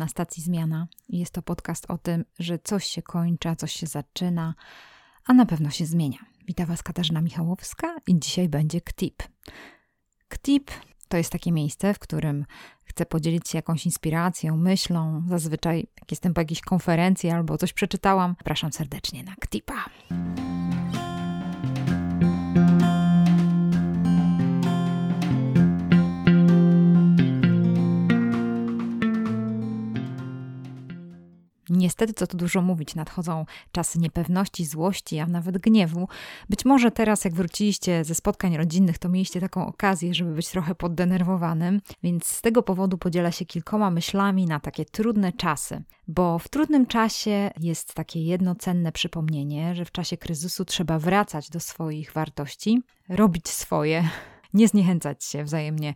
Na stacji Zmiana. Jest to podcast o tym, że coś się kończy, coś się zaczyna, a na pewno się zmienia. Witam Was Katarzyna Michałowska i dzisiaj będzie KTIP. KTIP to jest takie miejsce, w którym chcę podzielić się jakąś inspiracją, myślą. Zazwyczaj, jak jestem po jakiejś konferencji albo coś przeczytałam, zapraszam serdecznie na KTIPa. Niestety, co tu dużo mówić, nadchodzą czasy niepewności, złości, a nawet gniewu. Być może teraz, jak wróciliście ze spotkań rodzinnych, to mieliście taką okazję, żeby być trochę poddenerwowanym, więc z tego powodu podzielę się kilkoma myślami na takie trudne czasy. Bo w trudnym czasie jest takie jedno cenne przypomnienie, że w czasie kryzysu trzeba wracać do swoich wartości, robić swoje, nie zniechęcać się wzajemnie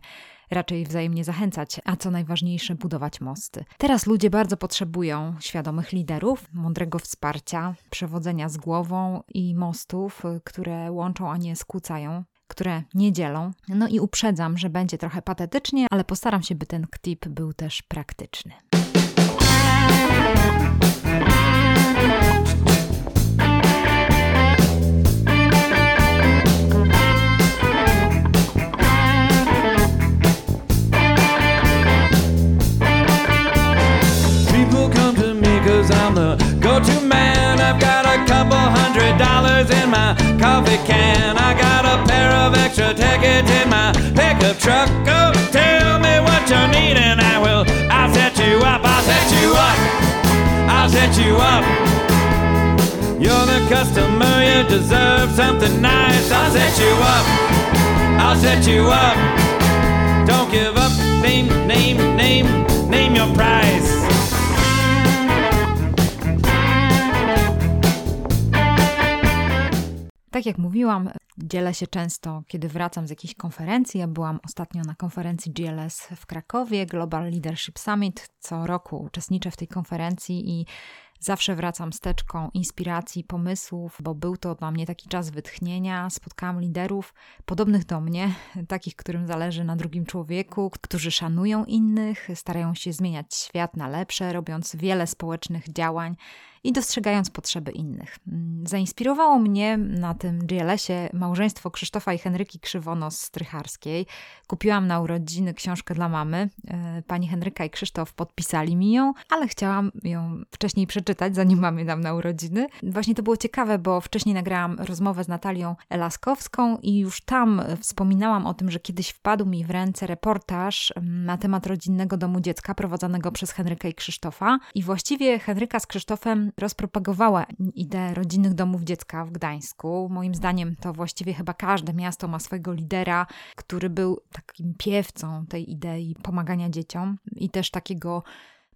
raczej wzajemnie zachęcać, a co najważniejsze, budować mosty. Teraz ludzie bardzo potrzebują świadomych liderów, mądrego wsparcia, przewodzenia z głową i mostów, które łączą, a nie skłócają które nie dzielą. No i uprzedzam, że będzie trochę patetycznie, ale postaram się, by ten ktip był też praktyczny. Coffee can. I got a pair of extra tickets in my pickup truck. Go tell me what you need and I will. I'll set you up. I'll set you up. I'll set you up. You're the customer. You deserve something nice. I'll set you up. I'll set you up. Don't give up. Name, name, name, name your price. Tak jak mówiłam, dzielę się często, kiedy wracam z jakiejś konferencji. Ja byłam ostatnio na konferencji GLS w Krakowie, Global Leadership Summit. Co roku uczestniczę w tej konferencji i Zawsze wracam z teczką inspiracji, pomysłów, bo był to dla mnie taki czas wytchnienia. Spotkałam liderów podobnych do mnie, takich, którym zależy na drugim człowieku, którzy szanują innych, starają się zmieniać świat na lepsze, robiąc wiele społecznych działań i dostrzegając potrzeby innych. Mm, zainspirowało mnie na tym GLS-ie małżeństwo Krzysztofa i Henryki Krzywonos-Strycharskiej. Kupiłam na urodziny książkę dla mamy. E, pani Henryka i Krzysztof podpisali mi ją, ale chciałam ją wcześniej przeczytać, zanim mamy nam na urodziny. Właśnie to było ciekawe, bo wcześniej nagrałam rozmowę z Natalią Laskowską i już tam wspominałam o tym, że kiedyś wpadł mi w ręce reportaż mm, na temat rodzinnego domu dziecka prowadzonego przez Henrykę i Krzysztofa. I właściwie Henryka z Krzysztofem rozpropagowała ideę rodzinnych domów dziecka w Gdańsku. Moim zdaniem to właściwie chyba każde miasto ma swojego lidera, który był takim piewcą tej idei pomagania dzieciom i też takiego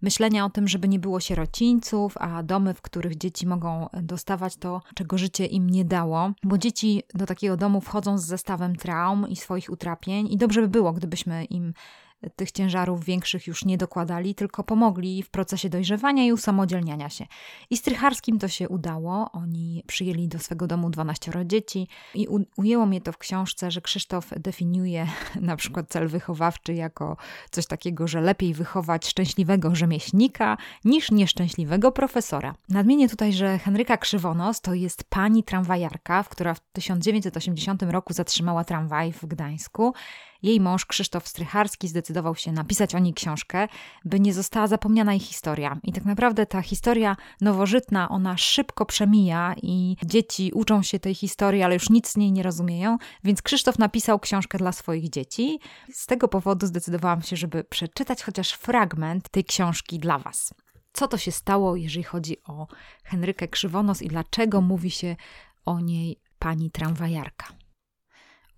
myślenia o tym, żeby nie było sierocińców, a domy, w których dzieci mogą dostawać to, czego życie im nie dało, bo dzieci do takiego domu wchodzą z zestawem traum i swoich utrapień i dobrze by było, gdybyśmy im tych ciężarów większych już nie dokładali, tylko pomogli w procesie dojrzewania i usamodzielniania się. I Strycharskim to się udało. Oni przyjęli do swego domu 12 dzieci i u- ujęło mnie to w książce, że Krzysztof definiuje na przykład cel wychowawczy jako coś takiego, że lepiej wychować szczęśliwego rzemieślnika niż nieszczęśliwego profesora. Nadmienię tutaj, że Henryka Krzywonos to jest pani tramwajarka, która w 1980 roku zatrzymała tramwaj w Gdańsku jej mąż Krzysztof Strycharski zdecydował się napisać o niej książkę, by nie została zapomniana jej historia. I tak naprawdę ta historia nowożytna, ona szybko przemija i dzieci uczą się tej historii, ale już nic z niej nie rozumieją, więc Krzysztof napisał książkę dla swoich dzieci. Z tego powodu zdecydowałam się, żeby przeczytać chociaż fragment tej książki dla Was. Co to się stało, jeżeli chodzi o Henrykę Krzywonos i dlaczego mówi się o niej pani tramwajarka?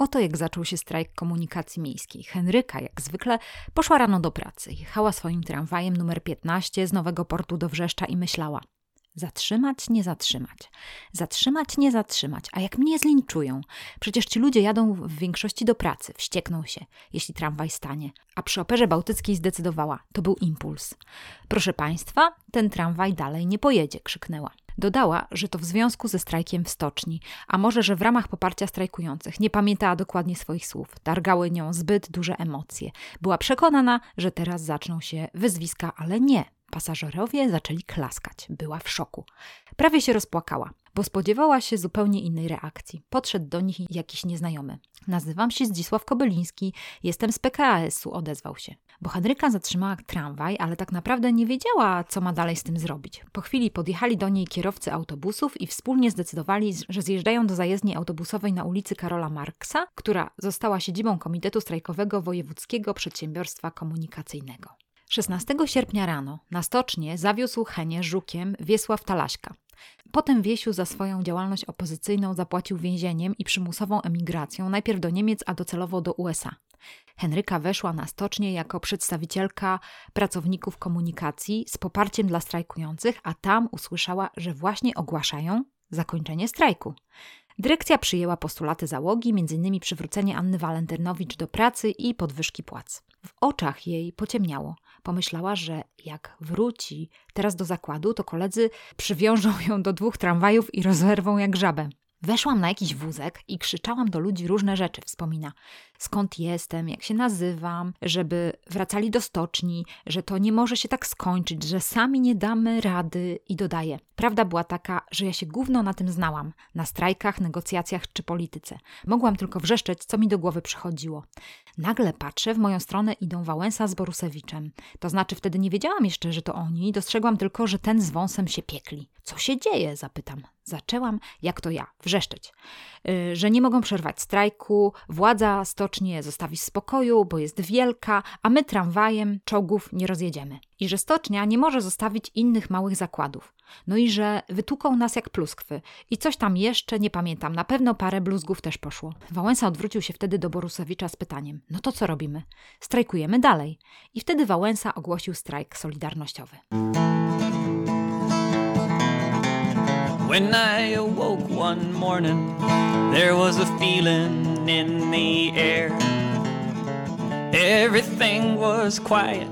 Oto jak zaczął się strajk komunikacji miejskiej. Henryka, jak zwykle, poszła rano do pracy. Jechała swoim tramwajem numer 15 z Nowego Portu do Wrzeszcza i myślała: Zatrzymać, nie zatrzymać. Zatrzymać, nie zatrzymać. A jak mnie zlinczują? Przecież ci ludzie jadą w większości do pracy, wściekną się, jeśli tramwaj stanie. A przy operze bałtyckiej zdecydowała: to był impuls. Proszę państwa, ten tramwaj dalej nie pojedzie, krzyknęła. Dodała, że to w związku ze strajkiem w stoczni, a może, że w ramach poparcia strajkujących. Nie pamiętała dokładnie swoich słów. Targały nią zbyt duże emocje. Była przekonana, że teraz zaczną się wyzwiska, ale nie. Pasażerowie zaczęli klaskać. Była w szoku. Prawie się rozpłakała, bo spodziewała się zupełnie innej reakcji. Podszedł do nich jakiś nieznajomy. Nazywam się Zdzisław Kobyliński, jestem z PKS-u, odezwał się. Bo Henryka zatrzymała tramwaj, ale tak naprawdę nie wiedziała, co ma dalej z tym zrobić. Po chwili podjechali do niej kierowcy autobusów i wspólnie zdecydowali, że zjeżdżają do zajezdni autobusowej na ulicy Karola Marksa, która została siedzibą Komitetu Strajkowego Wojewódzkiego Przedsiębiorstwa Komunikacyjnego. 16 sierpnia rano na stocznie zawiózł Henię żukiem Wiesław Talaśka. Potem Wiesiu za swoją działalność opozycyjną zapłacił więzieniem i przymusową emigracją, najpierw do Niemiec, a docelowo do USA. Henryka weszła na stocznie jako przedstawicielka pracowników komunikacji z poparciem dla strajkujących, a tam usłyszała, że właśnie ogłaszają zakończenie strajku. Dyrekcja przyjęła postulaty załogi, m.in. przywrócenie Anny Walentynowicz do pracy i podwyżki płac. W oczach jej pociemniało. Pomyślała, że jak wróci teraz do zakładu, to koledzy przywiążą ją do dwóch tramwajów i rozerwą jak żabę. Weszłam na jakiś wózek i krzyczałam do ludzi różne rzeczy, wspomina. Skąd jestem, jak się nazywam, żeby wracali do stoczni, że to nie może się tak skończyć, że sami nie damy rady i dodaje. Prawda była taka, że ja się gówno na tym znałam, na strajkach, negocjacjach czy polityce. Mogłam tylko wrzeszczeć, co mi do głowy przychodziło. Nagle patrzę, w moją stronę idą Wałęsa z Borusewiczem. To znaczy wtedy nie wiedziałam jeszcze, że to oni, dostrzegłam tylko, że ten z wąsem się piekli. Co się dzieje? zapytam. Zaczęłam, jak to ja, wrzeszczeć, yy, że nie mogą przerwać strajku, władza stocznie zostawi w spokoju, bo jest wielka, a my tramwajem czołgów nie rozjedziemy. I że stocznia nie może zostawić innych małych zakładów. No i że wytuką nas jak pluskwy. I coś tam jeszcze, nie pamiętam, na pewno parę bluzgów też poszło. Wałęsa odwrócił się wtedy do Borusewicza z pytaniem: No to co robimy? Strajkujemy dalej. I wtedy Wałęsa ogłosił strajk solidarnościowy. When I awoke one morning, there was a feeling in the air. Everything was quiet,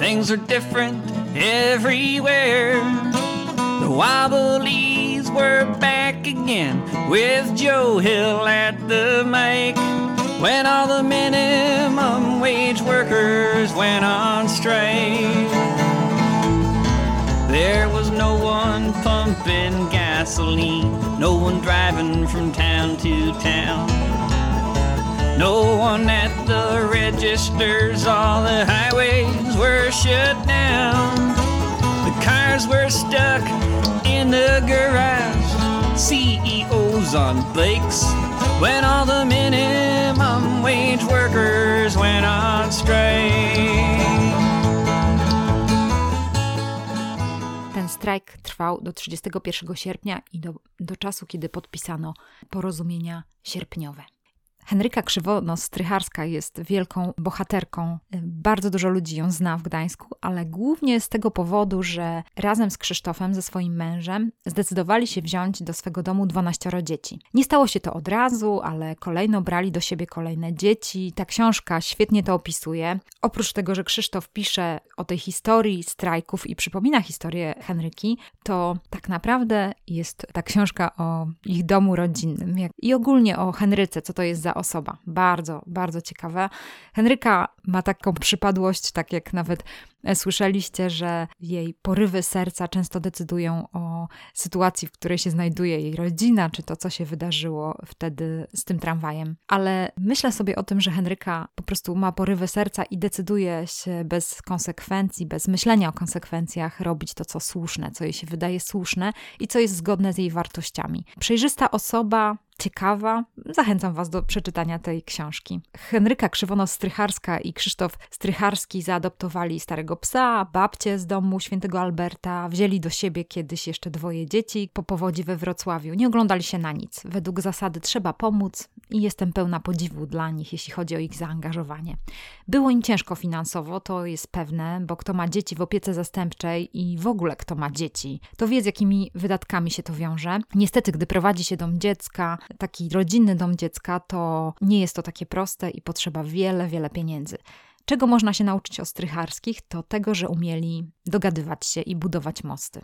things were different everywhere. The Wobblies were back again with Joe Hill at the mic. When all the minimum wage workers went on strike. Gasoline, no one driving from town to town. No one at the registers, all the highways were shut down. The cars were stuck in the garage, CEOs on bikes. When all the minimum wage workers went on strike. Strajk trwał do 31 sierpnia i do, do czasu, kiedy podpisano porozumienia sierpniowe. Henryka Krzywonos-Strycharska jest wielką bohaterką. Bardzo dużo ludzi ją zna w Gdańsku, ale głównie z tego powodu, że razem z Krzysztofem, ze swoim mężem, zdecydowali się wziąć do swego domu 12 dzieci. Nie stało się to od razu, ale kolejno brali do siebie kolejne dzieci. Ta książka świetnie to opisuje. Oprócz tego, że Krzysztof pisze o tej historii strajków i przypomina historię Henryki, to tak naprawdę jest ta książka o ich domu rodzinnym i ogólnie o Henryce, co to jest za osoba. Bardzo, bardzo ciekawe. Henryka ma taką przypadłość, tak jak nawet e, słyszeliście, że jej porywy serca często decydują o sytuacji, w której się znajduje jej rodzina, czy to, co się wydarzyło wtedy z tym tramwajem. Ale myślę sobie o tym, że Henryka po prostu ma porywy serca i decyduje się bez konsekwencji, bez myślenia o konsekwencjach, robić to, co słuszne, co jej się wydaje słuszne i co jest zgodne z jej wartościami. Przejrzysta osoba, ciekawa. Zachęcam Was do przeczytania tej książki. Henryka Krzywonos-Strycharska i Krzysztof Strycharski zaadoptowali starego psa, babcię z domu świętego Alberta, wzięli do siebie kiedyś jeszcze dwoje dzieci po powodzi we Wrocławiu. Nie oglądali się na nic. Według zasady trzeba pomóc i jestem pełna podziwu dla nich, jeśli chodzi o ich zaangażowanie. Było im ciężko finansowo, to jest pewne, bo kto ma dzieci w opiece zastępczej i w ogóle kto ma dzieci, to wie z jakimi wydatkami się to wiąże. Niestety, gdy prowadzi się dom dziecka, taki rodzinny dom dziecka, to nie jest to takie proste i potrzeba wiele, wiele pieniędzy. Czego można się nauczyć o strycharskich, to tego, że umieli dogadywać się i budować mosty.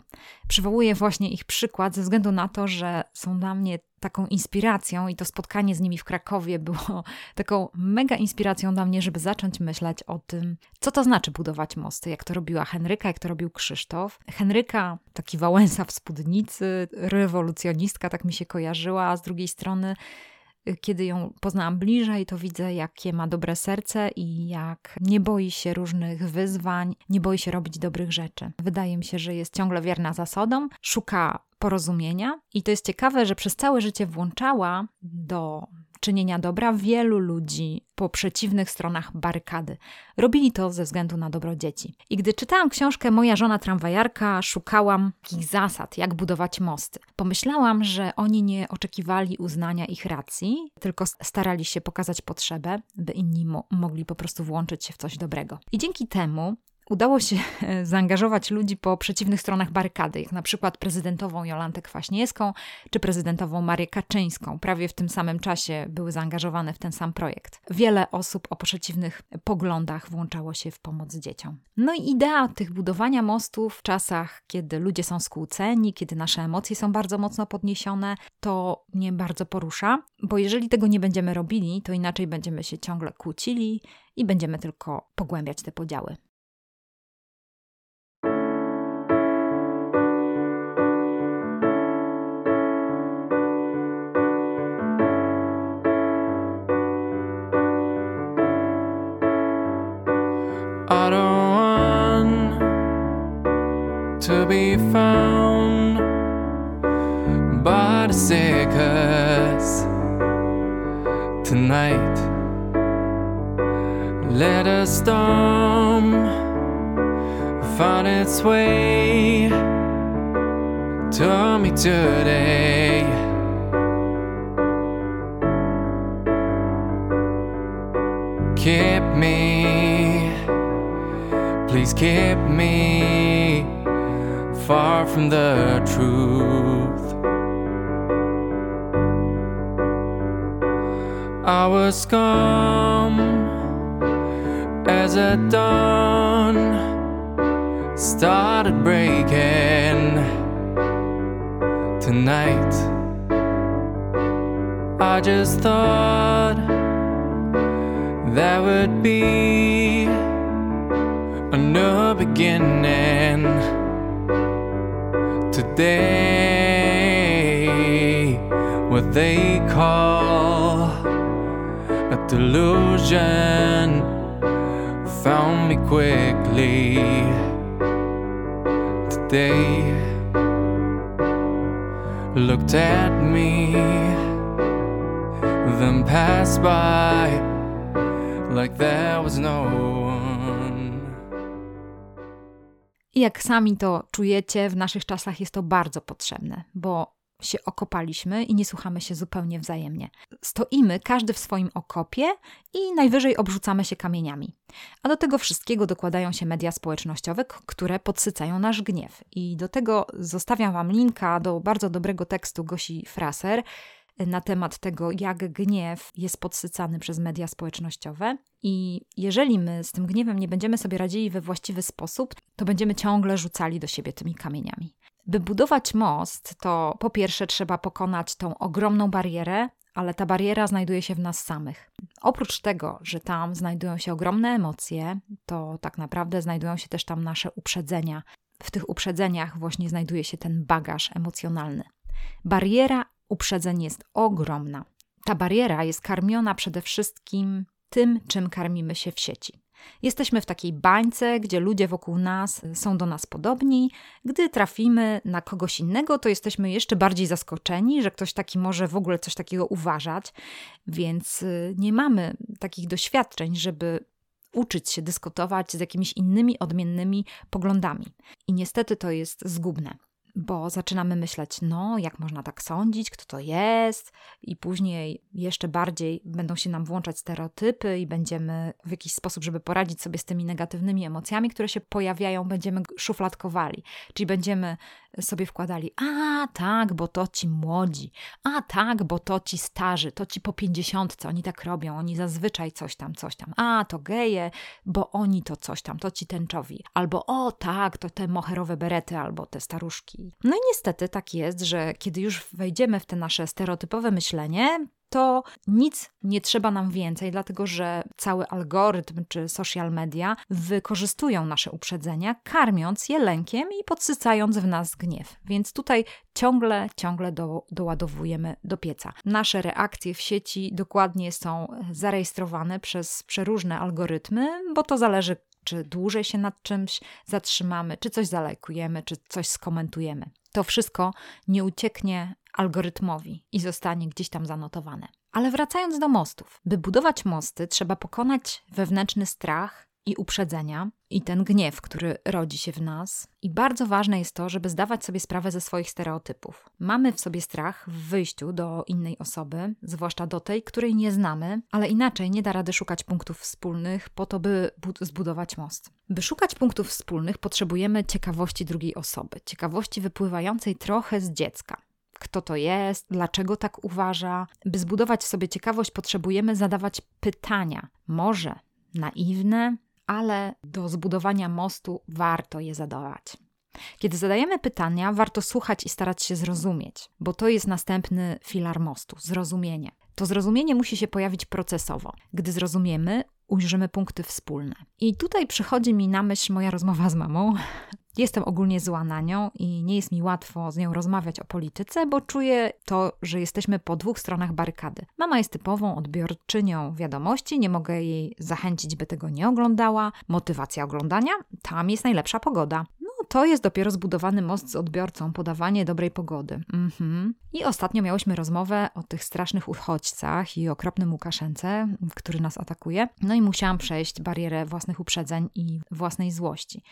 Przywołuję właśnie ich przykład ze względu na to, że są dla mnie taką inspiracją i to spotkanie z nimi w Krakowie było taką mega inspiracją dla mnie, żeby zacząć myśleć o tym, co to znaczy budować mosty, jak to robiła Henryka, jak to robił Krzysztof. Henryka, taki Wałęsa w spódnicy, rewolucjonistka, tak mi się kojarzyła, a z drugiej strony kiedy ją poznałam bliżej, to widzę, jakie ma dobre serce i jak nie boi się różnych wyzwań, nie boi się robić dobrych rzeczy. Wydaje mi się, że jest ciągle wierna zasadom, szuka porozumienia i to jest ciekawe, że przez całe życie włączała do czynienia dobra wielu ludzi po przeciwnych stronach barykady. Robili to ze względu na dobro dzieci. I gdy czytałam książkę Moja żona tramwajarka, szukałam takich zasad, jak budować mosty. Pomyślałam, że oni nie oczekiwali uznania ich racji, tylko starali się pokazać potrzebę, by inni mo mogli po prostu włączyć się w coś dobrego. I dzięki temu udało się zaangażować ludzi po przeciwnych stronach barykady, jak na przykład prezydentową Jolantę Kwaśniewską czy prezydentową Marię Kaczyńską. Prawie w tym samym czasie były zaangażowane w ten sam projekt. Wiele osób o przeciwnych poglądach włączało się w pomoc dzieciom. No i idea tych budowania mostów w czasach, kiedy ludzie są skłóceni, kiedy nasze emocje są bardzo mocno podniesione, to mnie bardzo porusza, bo jeżeli tego nie będziemy robili, to inaczej będziemy się ciągle kłócili i będziemy tylko pogłębiać te podziały. Be found by the circus tonight. Let a storm find its way to me today. Keep me Please keep me far from the truth. I was calm as a dawn started breaking tonight. I just thought that would be a new beginning today. What they call a delusion found me quickly today. Looked at me, then passed by like there was no I jak sami to czujecie, w naszych czasach jest to bardzo potrzebne, bo się okopaliśmy i nie słuchamy się zupełnie wzajemnie. Stoimy każdy w swoim okopie i najwyżej obrzucamy się kamieniami. A do tego wszystkiego dokładają się media społecznościowe, które podsycają nasz gniew. I do tego zostawiam Wam linka do bardzo dobrego tekstu Gosi Fraser na temat tego, jak gniew jest podsycany przez media społecznościowe. I jeżeli my z tym gniewem nie będziemy sobie radzili we właściwy sposób, to będziemy ciągle rzucali do siebie tymi kamieniami. By budować most, to po pierwsze trzeba pokonać tą ogromną barierę, ale ta bariera znajduje się w nas samych. Oprócz tego, że tam znajdują się ogromne emocje, to tak naprawdę znajdują się też tam nasze uprzedzenia. W tych uprzedzeniach właśnie znajduje się ten bagaż emocjonalny. Bariera uprzedzeń jest ogromna. Ta bariera jest karmiona przede wszystkim tym, czym karmimy się w sieci. Jesteśmy w takiej bańce, gdzie ludzie wokół nas są do nas podobni. Gdy trafimy na kogoś innego, to jesteśmy jeszcze bardziej zaskoczeni, że ktoś taki może w ogóle coś takiego uważać, więc y, nie mamy takich doświadczeń, żeby uczyć się dyskutować z jakimiś innymi odmiennymi poglądami. I niestety to jest zgubne bo zaczynamy myśleć, no, jak można tak sądzić, kto to jest, i później jeszcze bardziej będą się nam włączać stereotypy i będziemy w jakiś sposób, żeby poradzić sobie z tymi negatywnymi emocjami, które się pojawiają, będziemy szufladkowali. Czyli będziemy sobie wkładali, a tak, bo to ci młodzi, a tak, bo to ci starzy, to ci po pięćdziesiątce, oni tak robią, oni zazwyczaj coś tam, coś tam, a to geje, bo oni to coś tam, to ci tęczowi, albo o tak, to te moherowe berety, albo te staruszki. No i niestety tak jest, że kiedy już wejdziemy w te nasze stereotypowe myślenie, to nic nie trzeba nam więcej, dlatego że cały algorytm czy social media wykorzystują nasze uprzedzenia, karmiąc je lękiem i podsycając w nas gniew. Więc tutaj ciągle, ciągle do, doładowujemy do pieca. Nasze reakcje w sieci dokładnie są zarejestrowane przez przeróżne algorytmy, bo to zależy czy dłużej się nad czymś zatrzymamy, czy coś zalajkujemy, czy coś skomentujemy. To wszystko nie ucieknie algorytmowi i zostanie gdzieś tam zanotowane. Ale wracając do mostów. By budować mosty, trzeba pokonać wewnętrzny strach i uprzedzenia i ten gniew, który rodzi się w nas. I bardzo ważne jest to, żeby zdawać sobie sprawę ze swoich stereotypów. Mamy w sobie strach w wyjściu do innej osoby, zwłaszcza do tej, której nie znamy, ale inaczej nie da rady szukać punktów wspólnych po to, by zbudować most. By szukać punktów wspólnych, potrzebujemy ciekawości drugiej osoby, ciekawości wypływającej trochę z dziecka kto to jest, dlaczego tak uważa. By zbudować sobie ciekawość, potrzebujemy zadawać pytania, może naiwne, ale do zbudowania mostu warto je zadawać. Kiedy zadajemy pytania, warto słuchać i starać się zrozumieć, bo to jest następny filar mostu zrozumienie. To zrozumienie musi się pojawić procesowo. Gdy zrozumiemy, ujrzymy punkty wspólne. I tutaj przychodzi mi na myśl moja rozmowa z mamą, Jestem ogólnie zła na nią i nie jest mi łatwo z nią rozmawiać o polityce, bo czuję to, że jesteśmy po dwóch stronach barykady. Mama jest typową odbiorczynią wiadomości, nie mogę jej zachęcić, by tego nie oglądała. Motywacja oglądania? Tam jest najlepsza pogoda. To jest dopiero zbudowany most z odbiorcą, podawanie dobrej pogody. Mhm. I ostatnio miałyśmy rozmowę o tych strasznych uchodźcach i okropnym Łukaszence, który nas atakuje. No i musiałam przejść barierę własnych uprzedzeń i własnej złości.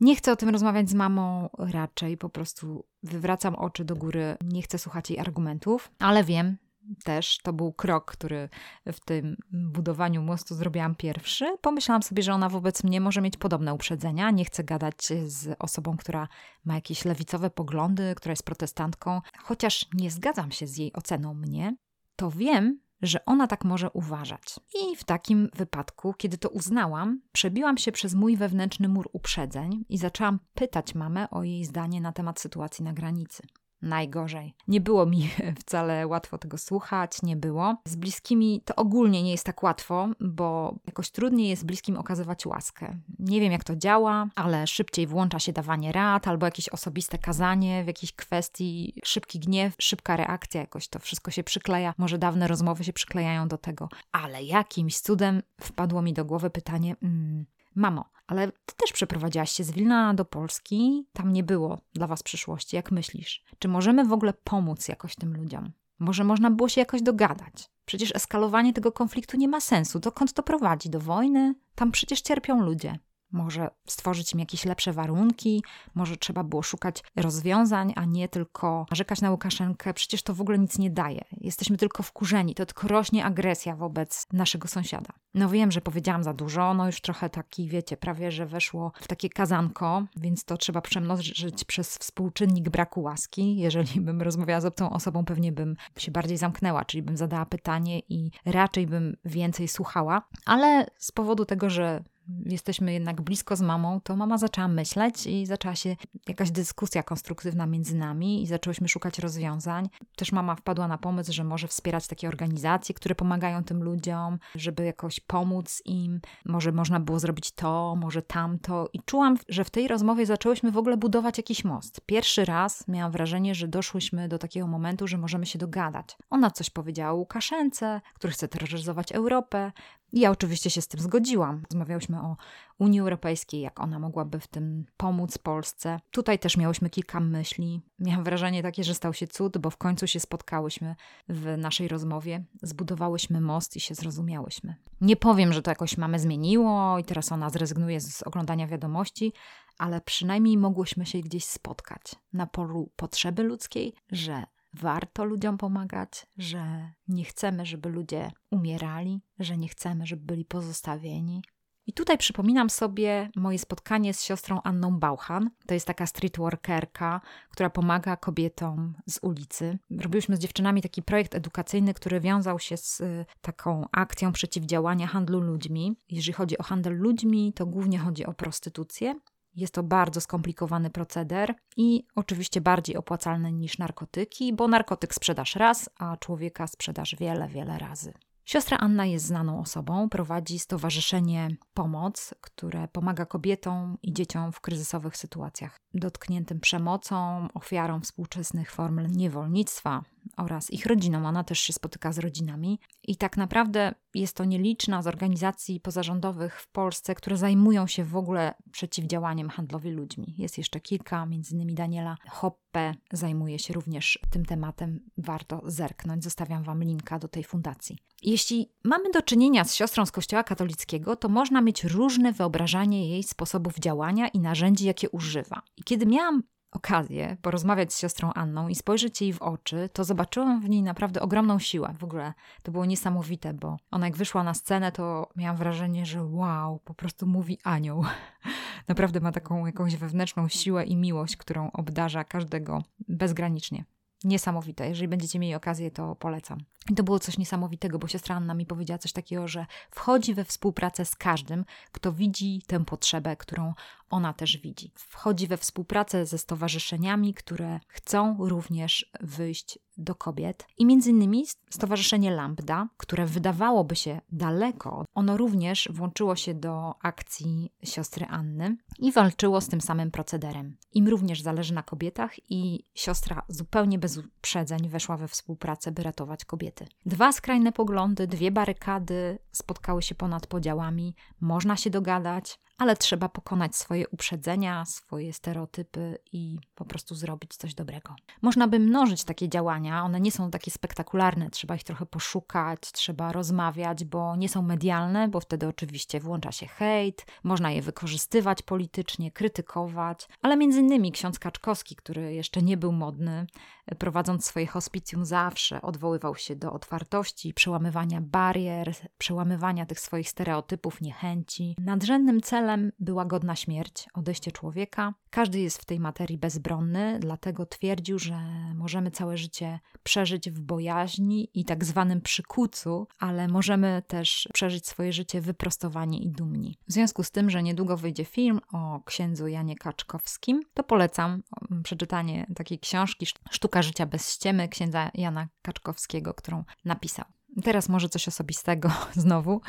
Nie chcę o tym rozmawiać z mamą, raczej po prostu wywracam oczy do góry, nie chcę słuchać jej argumentów, ale wiem, też to był krok, który w tym budowaniu mostu zrobiłam pierwszy. Pomyślałam sobie, że ona wobec mnie może mieć podobne uprzedzenia. Nie chcę gadać z osobą, która ma jakieś lewicowe poglądy, która jest protestantką, chociaż nie zgadzam się z jej oceną mnie. To wiem, że ona tak może uważać. I w takim wypadku, kiedy to uznałam, przebiłam się przez mój wewnętrzny mur uprzedzeń i zaczęłam pytać mamę o jej zdanie na temat sytuacji na granicy najgorzej. Nie było mi wcale łatwo tego słuchać, nie było. Z bliskimi to ogólnie nie jest tak łatwo, bo jakoś trudniej jest bliskim okazywać łaskę. Nie wiem jak to działa, ale szybciej włącza się dawanie rad albo jakieś osobiste kazanie w jakiejś kwestii, szybki gniew, szybka reakcja, jakoś to wszystko się przykleja. Może dawne rozmowy się przyklejają do tego, ale jakimś cudem wpadło mi do głowy pytanie: mm, Mamo, ale ty też przeprowadziłaś się z Wilna do Polski, tam nie było dla was przyszłości. Jak myślisz? Czy możemy w ogóle pomóc jakoś tym ludziom? Może można było się jakoś dogadać? Przecież eskalowanie tego konfliktu nie ma sensu. Dokąd to prowadzi? Do wojny? Tam przecież cierpią ludzie. Może stworzyć im jakieś lepsze warunki, może trzeba było szukać rozwiązań, a nie tylko narzekać na Łukaszenkę. Przecież to w ogóle nic nie daje. Jesteśmy tylko wkurzeni, to tylko rośnie agresja wobec naszego sąsiada. No wiem, że powiedziałam za dużo, no już trochę taki, wiecie, prawie, że weszło w takie kazanko, więc to trzeba przemnożyć przez współczynnik braku łaski. Jeżeli bym rozmawiała z obcą osobą, pewnie bym się bardziej zamknęła, czyli bym zadała pytanie i raczej bym więcej słuchała, ale z powodu tego, że jesteśmy jednak blisko z mamą, to mama zaczęła myśleć i zaczęła się jakaś dyskusja konstruktywna między nami i zaczęłyśmy szukać rozwiązań. Też mama wpadła na pomysł, że może wspierać takie organizacje, które pomagają tym ludziom, żeby jakoś pomóc im. Może można było zrobić to, może tamto. I czułam, że w tej rozmowie zaczęłyśmy w ogóle budować jakiś most. Pierwszy raz miałam wrażenie, że doszłyśmy do takiego momentu, że możemy się dogadać. Ona coś powiedziała Łukaszence, który chce terroryzować Europę. Ja oczywiście się z tym zgodziłam. Rozmawiałyśmy o Unii Europejskiej, jak ona mogłaby w tym pomóc Polsce. Tutaj też miałyśmy kilka myśli. Miałam wrażenie takie, że stał się cud, bo w końcu się spotkałyśmy w naszej rozmowie, zbudowałyśmy most i się zrozumiałyśmy. Nie powiem, że to jakoś mamy zmieniło i teraz ona zrezygnuje z oglądania wiadomości, ale przynajmniej mogłyśmy się gdzieś spotkać na polu potrzeby ludzkiej, że warto ludziom pomagać, że nie chcemy, żeby ludzie umierali, że nie chcemy, żeby byli pozostawieni. I tutaj przypominam sobie moje spotkanie z siostrą Anną Bauchan. To jest taka streetworkerka, która pomaga kobietom z ulicy. Robiłyśmy z dziewczynami taki projekt edukacyjny, który wiązał się z y, taką akcją przeciwdziałania handlu ludźmi. Jeżeli chodzi o handel ludźmi, to głównie chodzi o prostytucję. Jest to bardzo skomplikowany proceder i oczywiście bardziej opłacalny niż narkotyki, bo narkotyk sprzedasz raz, a człowieka sprzedasz wiele, wiele razy. Siostra Anna jest znaną osobą, prowadzi stowarzyszenie Pomoc, które pomaga kobietom i dzieciom w kryzysowych sytuacjach, dotkniętym przemocą, ofiarom współczesnych form niewolnictwa, oraz ich rodzinom. Ona też się spotyka z rodzinami. I tak naprawdę jest to nieliczna z organizacji pozarządowych w Polsce, które zajmują się w ogóle przeciwdziałaniem handlowi ludźmi. Jest jeszcze kilka, między innymi Daniela Hoppe zajmuje się również tym tematem. Warto zerknąć. Zostawiam Wam linka do tej fundacji. Jeśli mamy do czynienia z siostrą z Kościoła katolickiego, to można mieć różne wyobrażanie jej sposobów działania i narzędzi, jakie używa. I kiedy miałam okazję porozmawiać z siostrą Anną i spojrzeć jej w oczy, to zobaczyłam w niej naprawdę ogromną siłę. W ogóle to było niesamowite, bo ona jak wyszła na scenę, to miałam wrażenie, że wow, po prostu mówi anioł. Naprawdę ma taką jakąś wewnętrzną siłę i miłość, którą obdarza każdego bezgranicznie niesamowite. Jeżeli będziecie mieli okazję, to polecam. I to było coś niesamowitego, bo siostra Anna mi powiedziała coś takiego, że wchodzi we współpracę z każdym, kto widzi tę potrzebę, którą ona też widzi. Wchodzi we współpracę ze stowarzyszeniami, które chcą również wyjść do kobiet. I między innymi Stowarzyszenie Lambda, które wydawałoby się daleko, ono również włączyło się do akcji siostry Anny i walczyło z tym samym procederem. Im również zależy na kobietach i siostra zupełnie bez uprzedzeń weszła we współpracę, by ratować kobiety. Dwa skrajne poglądy, dwie barykady spotkały się ponad podziałami, można się dogadać, ale trzeba pokonać swoje uprzedzenia, swoje stereotypy i po prostu zrobić coś dobrego. Można by mnożyć takie działania, one nie są takie spektakularne, trzeba ich trochę poszukać, trzeba rozmawiać, bo nie są medialne, bo wtedy oczywiście włącza się hejt, można je wykorzystywać politycznie, krytykować, ale między innymi ksiądz Kaczkowski, który jeszcze nie był modny, prowadząc swoje hospicjum zawsze odwoływał się do otwartości, przełamywania barier, przełamywania tych swoich stereotypów, niechęci. Nadrzędnym celem była godna śmierć, odejście człowieka. Każdy jest w tej materii bezbronny, dlatego twierdził, że możemy całe życie przeżyć w bojaźni i tak zwanym przykucu, ale możemy też przeżyć swoje życie wyprostowani i dumni. W związku z tym, że niedługo wyjdzie film o księdzu Janie Kaczkowskim, to polecam przeczytanie takiej książki Sztuka życia bez ściemy księdza Jana Kaczkowskiego, którą napisał. Teraz może coś osobistego znowu,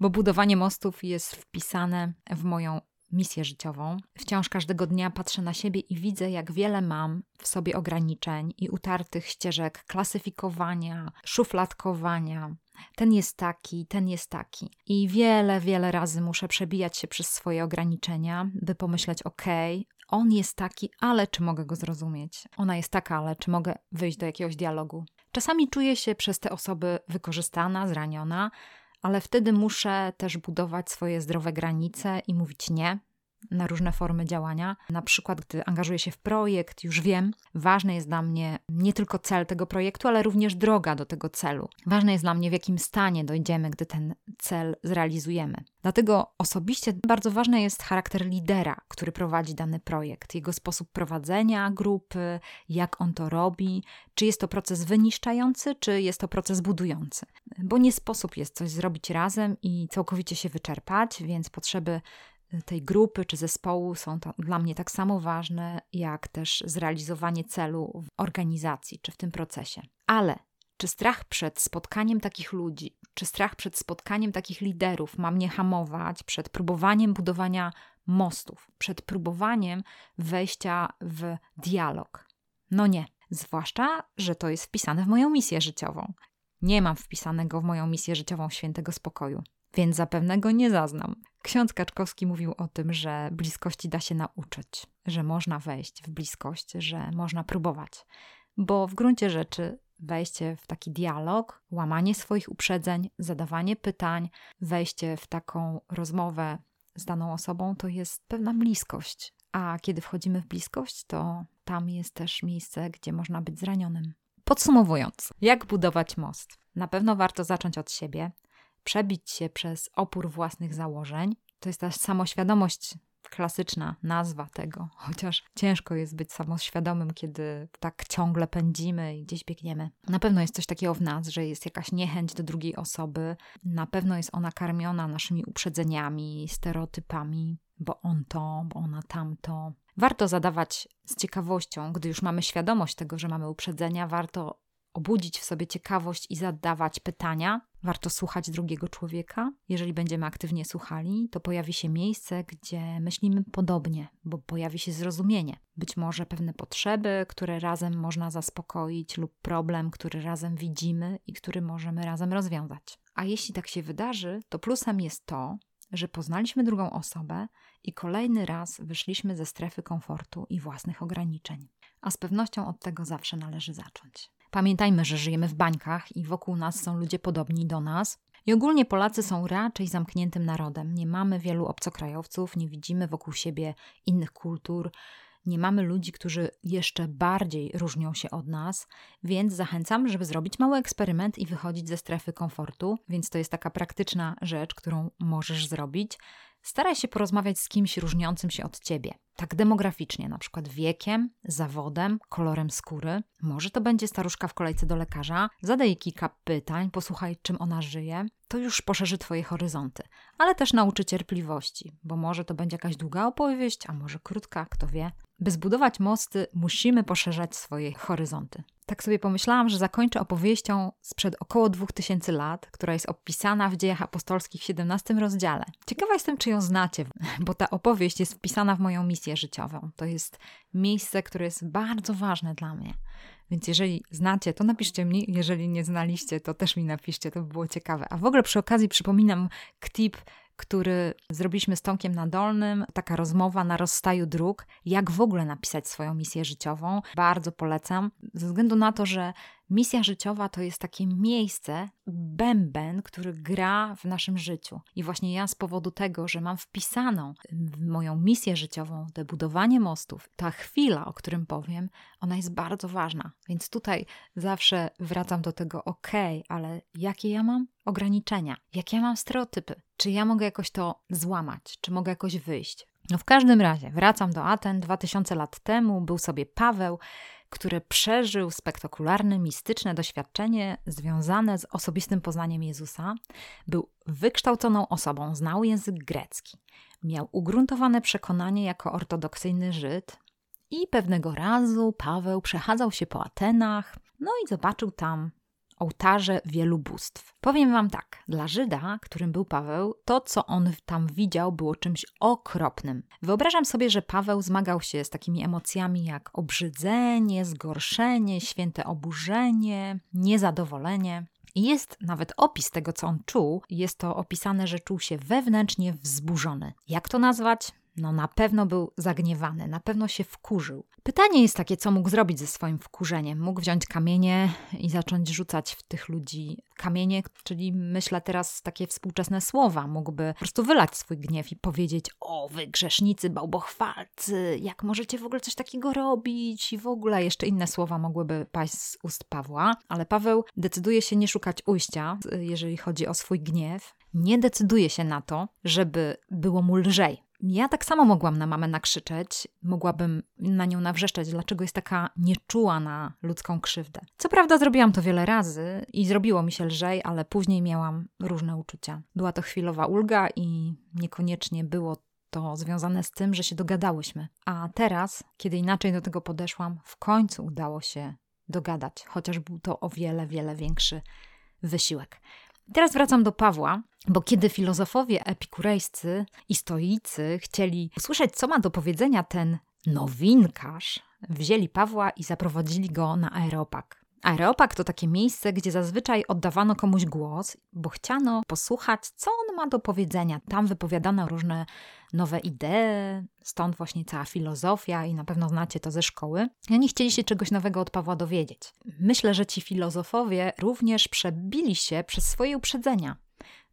bo budowanie mostów jest wpisane w moją misję życiową. Wciąż każdego dnia patrzę na siebie i widzę, jak wiele mam w sobie ograniczeń i utartych ścieżek klasyfikowania, szufladkowania. Ten jest taki, ten jest taki. I wiele, wiele razy muszę przebijać się przez swoje ograniczenia, by pomyśleć: OK, on jest taki, ale czy mogę go zrozumieć? Ona jest taka, ale czy mogę wyjść do jakiegoś dialogu? Czasami czuję się przez te osoby wykorzystana, zraniona, ale wtedy muszę też budować swoje zdrowe granice i mówić nie, na różne formy działania. Na przykład, gdy angażuję się w projekt, już wiem, ważny jest dla mnie nie tylko cel tego projektu, ale również droga do tego celu. Ważne jest dla mnie, w jakim stanie dojdziemy, gdy ten cel zrealizujemy. Dlatego osobiście bardzo ważny jest charakter lidera, który prowadzi dany projekt, jego sposób prowadzenia grupy, jak on to robi, czy jest to proces wyniszczający, czy jest to proces budujący. Bo nie sposób jest coś zrobić razem i całkowicie się wyczerpać, więc potrzeby tej grupy czy zespołu są dla mnie tak samo ważne, jak też zrealizowanie celu w organizacji czy w tym procesie. Ale czy strach przed spotkaniem takich ludzi, czy strach przed spotkaniem takich liderów ma mnie hamować przed próbowaniem budowania mostów, przed próbowaniem wejścia w dialog? No nie, zwłaszcza, że to jest wpisane w moją misję życiową. Nie mam wpisanego w moją misję życiową świętego spokoju więc zapewne go nie zaznam. Ksiądz Kaczkowski mówił o tym, że bliskości da się nauczyć, że można wejść w bliskość, że można próbować, bo w gruncie rzeczy wejście w taki dialog, łamanie swoich uprzedzeń, zadawanie pytań, wejście w taką rozmowę z daną osobą to jest pewna bliskość. A kiedy wchodzimy w bliskość, to tam jest też miejsce, gdzie można być zranionym. Podsumowując, jak budować most? Na pewno warto zacząć od siebie, przebić się przez opór własnych założeń, To jest ta samoświadomość klasyczna nazwa tego, chociaż ciężko jest być samoświadomym, kiedy tak ciągle pędzimy i gdzieś biegniemy. Na pewno jest coś takiego w nas, że jest jakaś niechęć do drugiej osoby, na pewno jest ona karmiona naszymi uprzedzeniami, stereotypami, bo on to, bo ona tamto. Warto zadawać z ciekawością, gdy już mamy świadomość tego, że mamy uprzedzenia, warto obudzić w sobie ciekawość i zadawać pytania. Warto słuchać drugiego człowieka. Jeżeli będziemy aktywnie słuchali, to pojawi się miejsce, gdzie myślimy podobnie, bo pojawi się zrozumienie. Być może pewne potrzeby, które razem można zaspokoić, lub problem, który razem widzimy i który możemy razem rozwiązać. A jeśli tak się wydarzy, to plusem jest to, że poznaliśmy drugą osobę i kolejny raz wyszliśmy ze strefy komfortu i własnych ograniczeń. A z pewnością od tego zawsze należy zacząć. Pamiętajmy, że żyjemy w bańkach i wokół nas są ludzie podobni do nas. I ogólnie Polacy są raczej zamkniętym narodem. Nie mamy wielu obcokrajowców, nie widzimy wokół siebie innych kultur, nie mamy ludzi, którzy jeszcze bardziej różnią się od nas, więc zachęcam, żeby zrobić mały eksperyment i wychodzić ze strefy komfortu. Więc to jest taka praktyczna rzecz, którą możesz zrobić. Staraj się porozmawiać z kimś różniącym się od ciebie. Tak demograficznie, na przykład wiekiem, zawodem, kolorem skóry. Może to będzie staruszka w kolejce do lekarza. Zadaj kilka pytań, posłuchaj, czym ona żyje. To już poszerzy Twoje horyzonty, ale też nauczy cierpliwości, bo może to będzie jakaś długa opowieść, a może krótka, kto wie. By zbudować mosty, musimy poszerzać swoje horyzonty. Tak sobie pomyślałam, że zakończę opowieścią sprzed około 2000 lat, która jest opisana w dziejach apostolskich w 17 rozdziale. Ciekawa jestem, czy ją znacie, bo ta opowieść jest wpisana w moją misję życiową. To jest miejsce, które jest bardzo ważne dla mnie. Więc jeżeli znacie, to napiszcie mi. Jeżeli nie znaliście, to też mi napiszcie, to by było ciekawe. A w ogóle przy okazji przypominam KTIP który zrobiliśmy z Tomkiem Nadolnym, taka rozmowa na rozstaju dróg, jak w ogóle napisać swoją misję życiową. Bardzo polecam, ze względu na to, że misja życiowa to jest takie miejsce, bęben, który gra w naszym życiu. I właśnie ja z powodu tego, że mam wpisaną w moją misję życiową te budowanie mostów, ta chwila, o którym powiem, ona jest bardzo ważna. Więc tutaj zawsze wracam do tego, ok, ale jakie ja mam ograniczenia? Jakie ja mam stereotypy? Czy ja mogę jakoś to złamać? Czy mogę jakoś wyjść? No w każdym razie, wracam do Aten. 2000 lat temu był sobie Paweł, który przeżył spektakularne, mistyczne doświadczenie związane z osobistym poznaniem Jezusa. Był wykształconą osobą, znał język grecki. Miał ugruntowane przekonanie jako ortodoksyjny Żyd. I pewnego razu Paweł przechadzał się po Atenach, no i zobaczył tam ołtarze wielu bóstw. Powiem wam tak, dla Żyda, którym był Paweł, to co on tam widział było czymś okropnym. Wyobrażam sobie, że Paweł zmagał się z takimi emocjami jak obrzydzenie, zgorszenie, święte oburzenie, niezadowolenie. Jest nawet opis tego, co on czuł. Jest to opisane, że czuł się wewnętrznie wzburzony. Jak to nazwać? No na pewno był zagniewany, na pewno się wkurzył. Pytanie jest takie, co mógł zrobić ze swoim wkurzeniem? Mógł wziąć kamienie i zacząć rzucać w tych ludzi kamienie, czyli myślę teraz takie współczesne słowa. Mógłby po prostu wylać swój gniew i powiedzieć: O, wy grzesznicy, bałbochwalcy, jak możecie w ogóle coś takiego robić? I w ogóle jeszcze inne słowa mogłyby paść z ust Pawła, ale Paweł decyduje się nie szukać ujścia, jeżeli chodzi o swój gniew. Nie decyduje się na to, żeby było mu lżej. Ja tak samo mogłam na mamę nakrzyczeć, mogłabym na nią nawrzeszczeć, dlaczego jest taka nieczuła na ludzką krzywdę. Co prawda zrobiłam to wiele razy i zrobiło mi się lżej, ale później miałam różne uczucia. Była to chwilowa ulga i niekoniecznie było to związane z tym, że się dogadałyśmy. A teraz, kiedy inaczej do tego podeszłam, w końcu udało się dogadać, chociaż był to o wiele, wiele większy wysiłek. Teraz wracam do Pawła, bo kiedy filozofowie epikurejscy i stoicy chcieli usłyszeć, co ma do powiedzenia ten nowinkarz, wzięli Pawła i zaprowadzili go na aeropag. Aeropag to takie miejsce, gdzie zazwyczaj oddawano komuś głos, bo chciano posłuchać, co on ma do powiedzenia. Tam wypowiadano różne nowe idee, stąd właśnie cała filozofia i na pewno znacie to ze szkoły. Oni chcieli się czegoś nowego od Pawła dowiedzieć. Myślę, że ci filozofowie również przebili się przez swoje uprzedzenia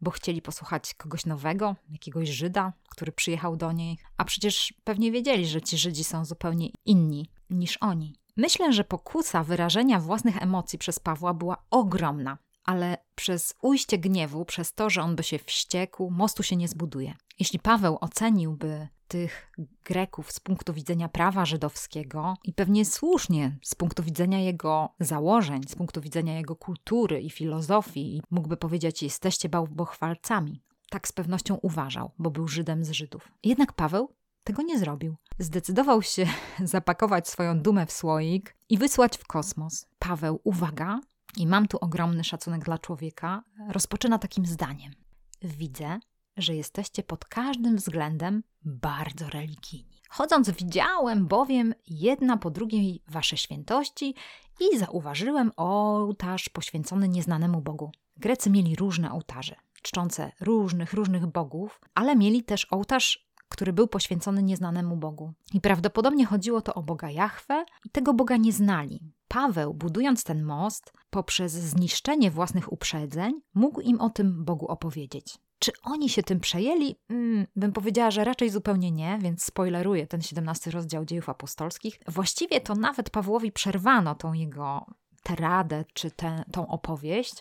bo chcieli posłuchać kogoś nowego, jakiegoś Żyda, który przyjechał do niej, a przecież pewnie wiedzieli, że ci Żydzi są zupełnie inni niż oni. Myślę, że pokusa wyrażenia własnych emocji przez Pawła była ogromna, ale przez ujście gniewu, przez to, że on by się wściekł, mostu się nie zbuduje. Jeśli Paweł oceniłby tych Greków z punktu widzenia prawa żydowskiego i pewnie słusznie z punktu widzenia jego założeń, z punktu widzenia jego kultury i filozofii, i mógłby powiedzieć: Jesteście bałwochwalcami. Tak z pewnością uważał, bo był Żydem z Żydów. Jednak Paweł tego nie zrobił. Zdecydował się zapakować swoją dumę w słoik i wysłać w kosmos. Paweł, uwaga, i mam tu ogromny szacunek dla człowieka, rozpoczyna takim zdaniem: Widzę, że jesteście pod każdym względem bardzo religijni. Chodząc, widziałem bowiem jedna po drugiej wasze świętości i zauważyłem ołtarz poświęcony nieznanemu Bogu. Grecy mieli różne ołtarze, czczące różnych, różnych bogów, ale mieli też ołtarz, który był poświęcony nieznanemu Bogu. I prawdopodobnie chodziło to o Boga Jahwe i tego Boga nie znali. Paweł, budując ten most, poprzez zniszczenie własnych uprzedzeń, mógł im o tym Bogu opowiedzieć. Czy oni się tym przejęli? Mm, bym powiedziała, że raczej zupełnie nie, więc spoileruję ten 17 rozdział dziejów apostolskich. Właściwie to nawet Pawłowi przerwano tą jego teradę czy tę, tą opowieść,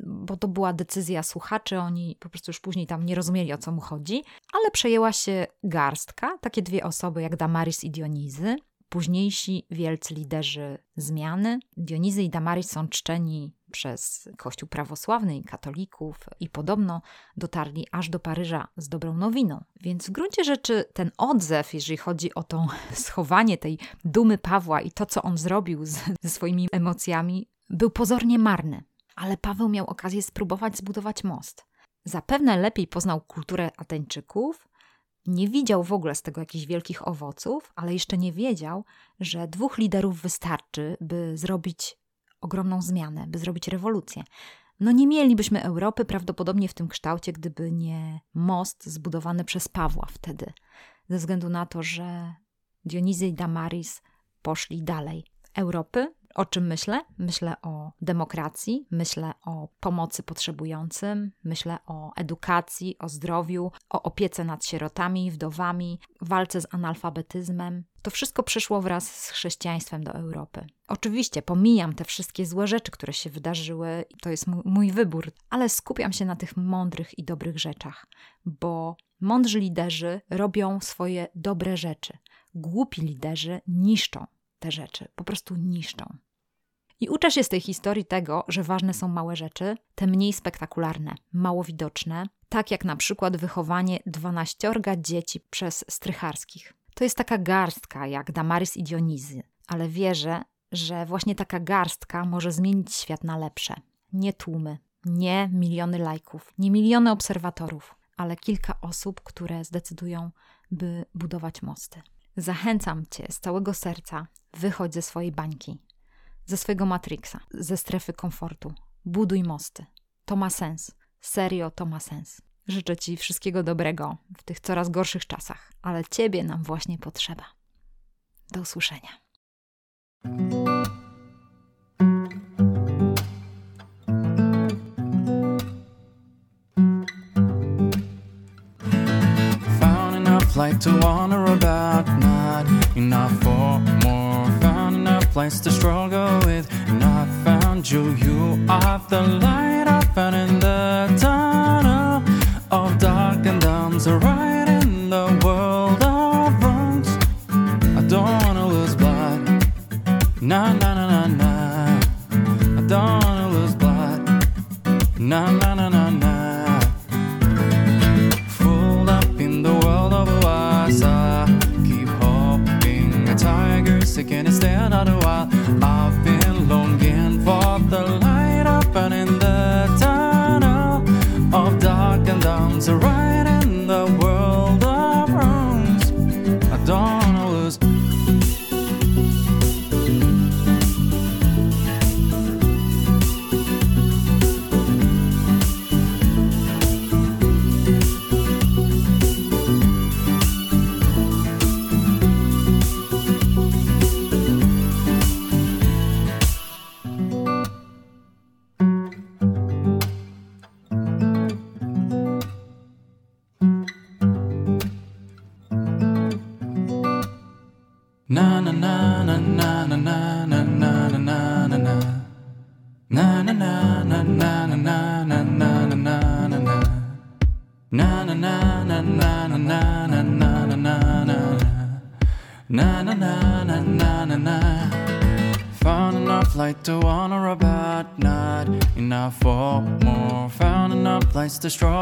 bo to była decyzja słuchaczy, oni po prostu już później tam nie rozumieli o co mu chodzi, ale przejęła się garstka, takie dwie osoby jak Damaris i Dionizy, późniejsi wielcy liderzy zmiany. Dionizy i Damaris są czczeni przez Kościół prawosławny i katolików i podobno dotarli aż do Paryża z dobrą nowiną. Więc w gruncie rzeczy ten odzew, jeżeli chodzi o to schowanie tej dumy Pawła i to, co on zrobił z, ze swoimi emocjami, był pozornie marny. Ale Paweł miał okazję spróbować zbudować most. Zapewne lepiej poznał kulturę Ateńczyków, nie widział w ogóle z tego jakichś wielkich owoców, ale jeszcze nie wiedział, że dwóch liderów wystarczy, by zrobić ogromną zmianę, by zrobić rewolucję. No nie mielibyśmy Europy prawdopodobnie w tym kształcie, gdyby nie most zbudowany przez Pawła wtedy, ze względu na to, że Dionizy i Damaris poszli dalej. Europy o czym myślę? Myślę o demokracji, myślę o pomocy potrzebującym, myślę o edukacji, o zdrowiu, o opiece nad sierotami wdowami, walce z analfabetyzmem. To wszystko przyszło wraz z chrześcijaństwem do Europy. Oczywiście pomijam te wszystkie złe rzeczy, które się wydarzyły, to jest mój, mój wybór, ale skupiam się na tych mądrych i dobrych rzeczach, bo mądrzy liderzy robią swoje dobre rzeczy. Głupi liderzy niszczą te rzeczy, po prostu niszczą. I uczę się z tej historii tego, że ważne są małe rzeczy, te mniej spektakularne, mało widoczne, tak jak na przykład wychowanie dwanaściorga dzieci przez strycharskich. To jest taka garstka jak Damarys i Dionizy, ale wierzę, że właśnie taka garstka może zmienić świat na lepsze. Nie tłumy, nie miliony lajków, nie miliony obserwatorów, ale kilka osób, które zdecydują, by budować mosty. Zachęcam Cię z całego serca, wychodź ze swojej bańki, ze swojego Matrixa, ze strefy komfortu. Buduj mosty. To ma sens. Serio, to ma sens. Życzę Ci wszystkiego dobrego w tych coraz gorszych czasach, ale Ciebie nam właśnie potrzeba. Do usłyszenia. Light to wander about, not enough for more. Found enough place to struggle with, and I found you. You are the light I found in the tunnel of dark and. So right in the world of wrongs, I don't wanna lose blood. Nah, nah, nah, nah, nah. I don't wanna lose blood. Nah, destroy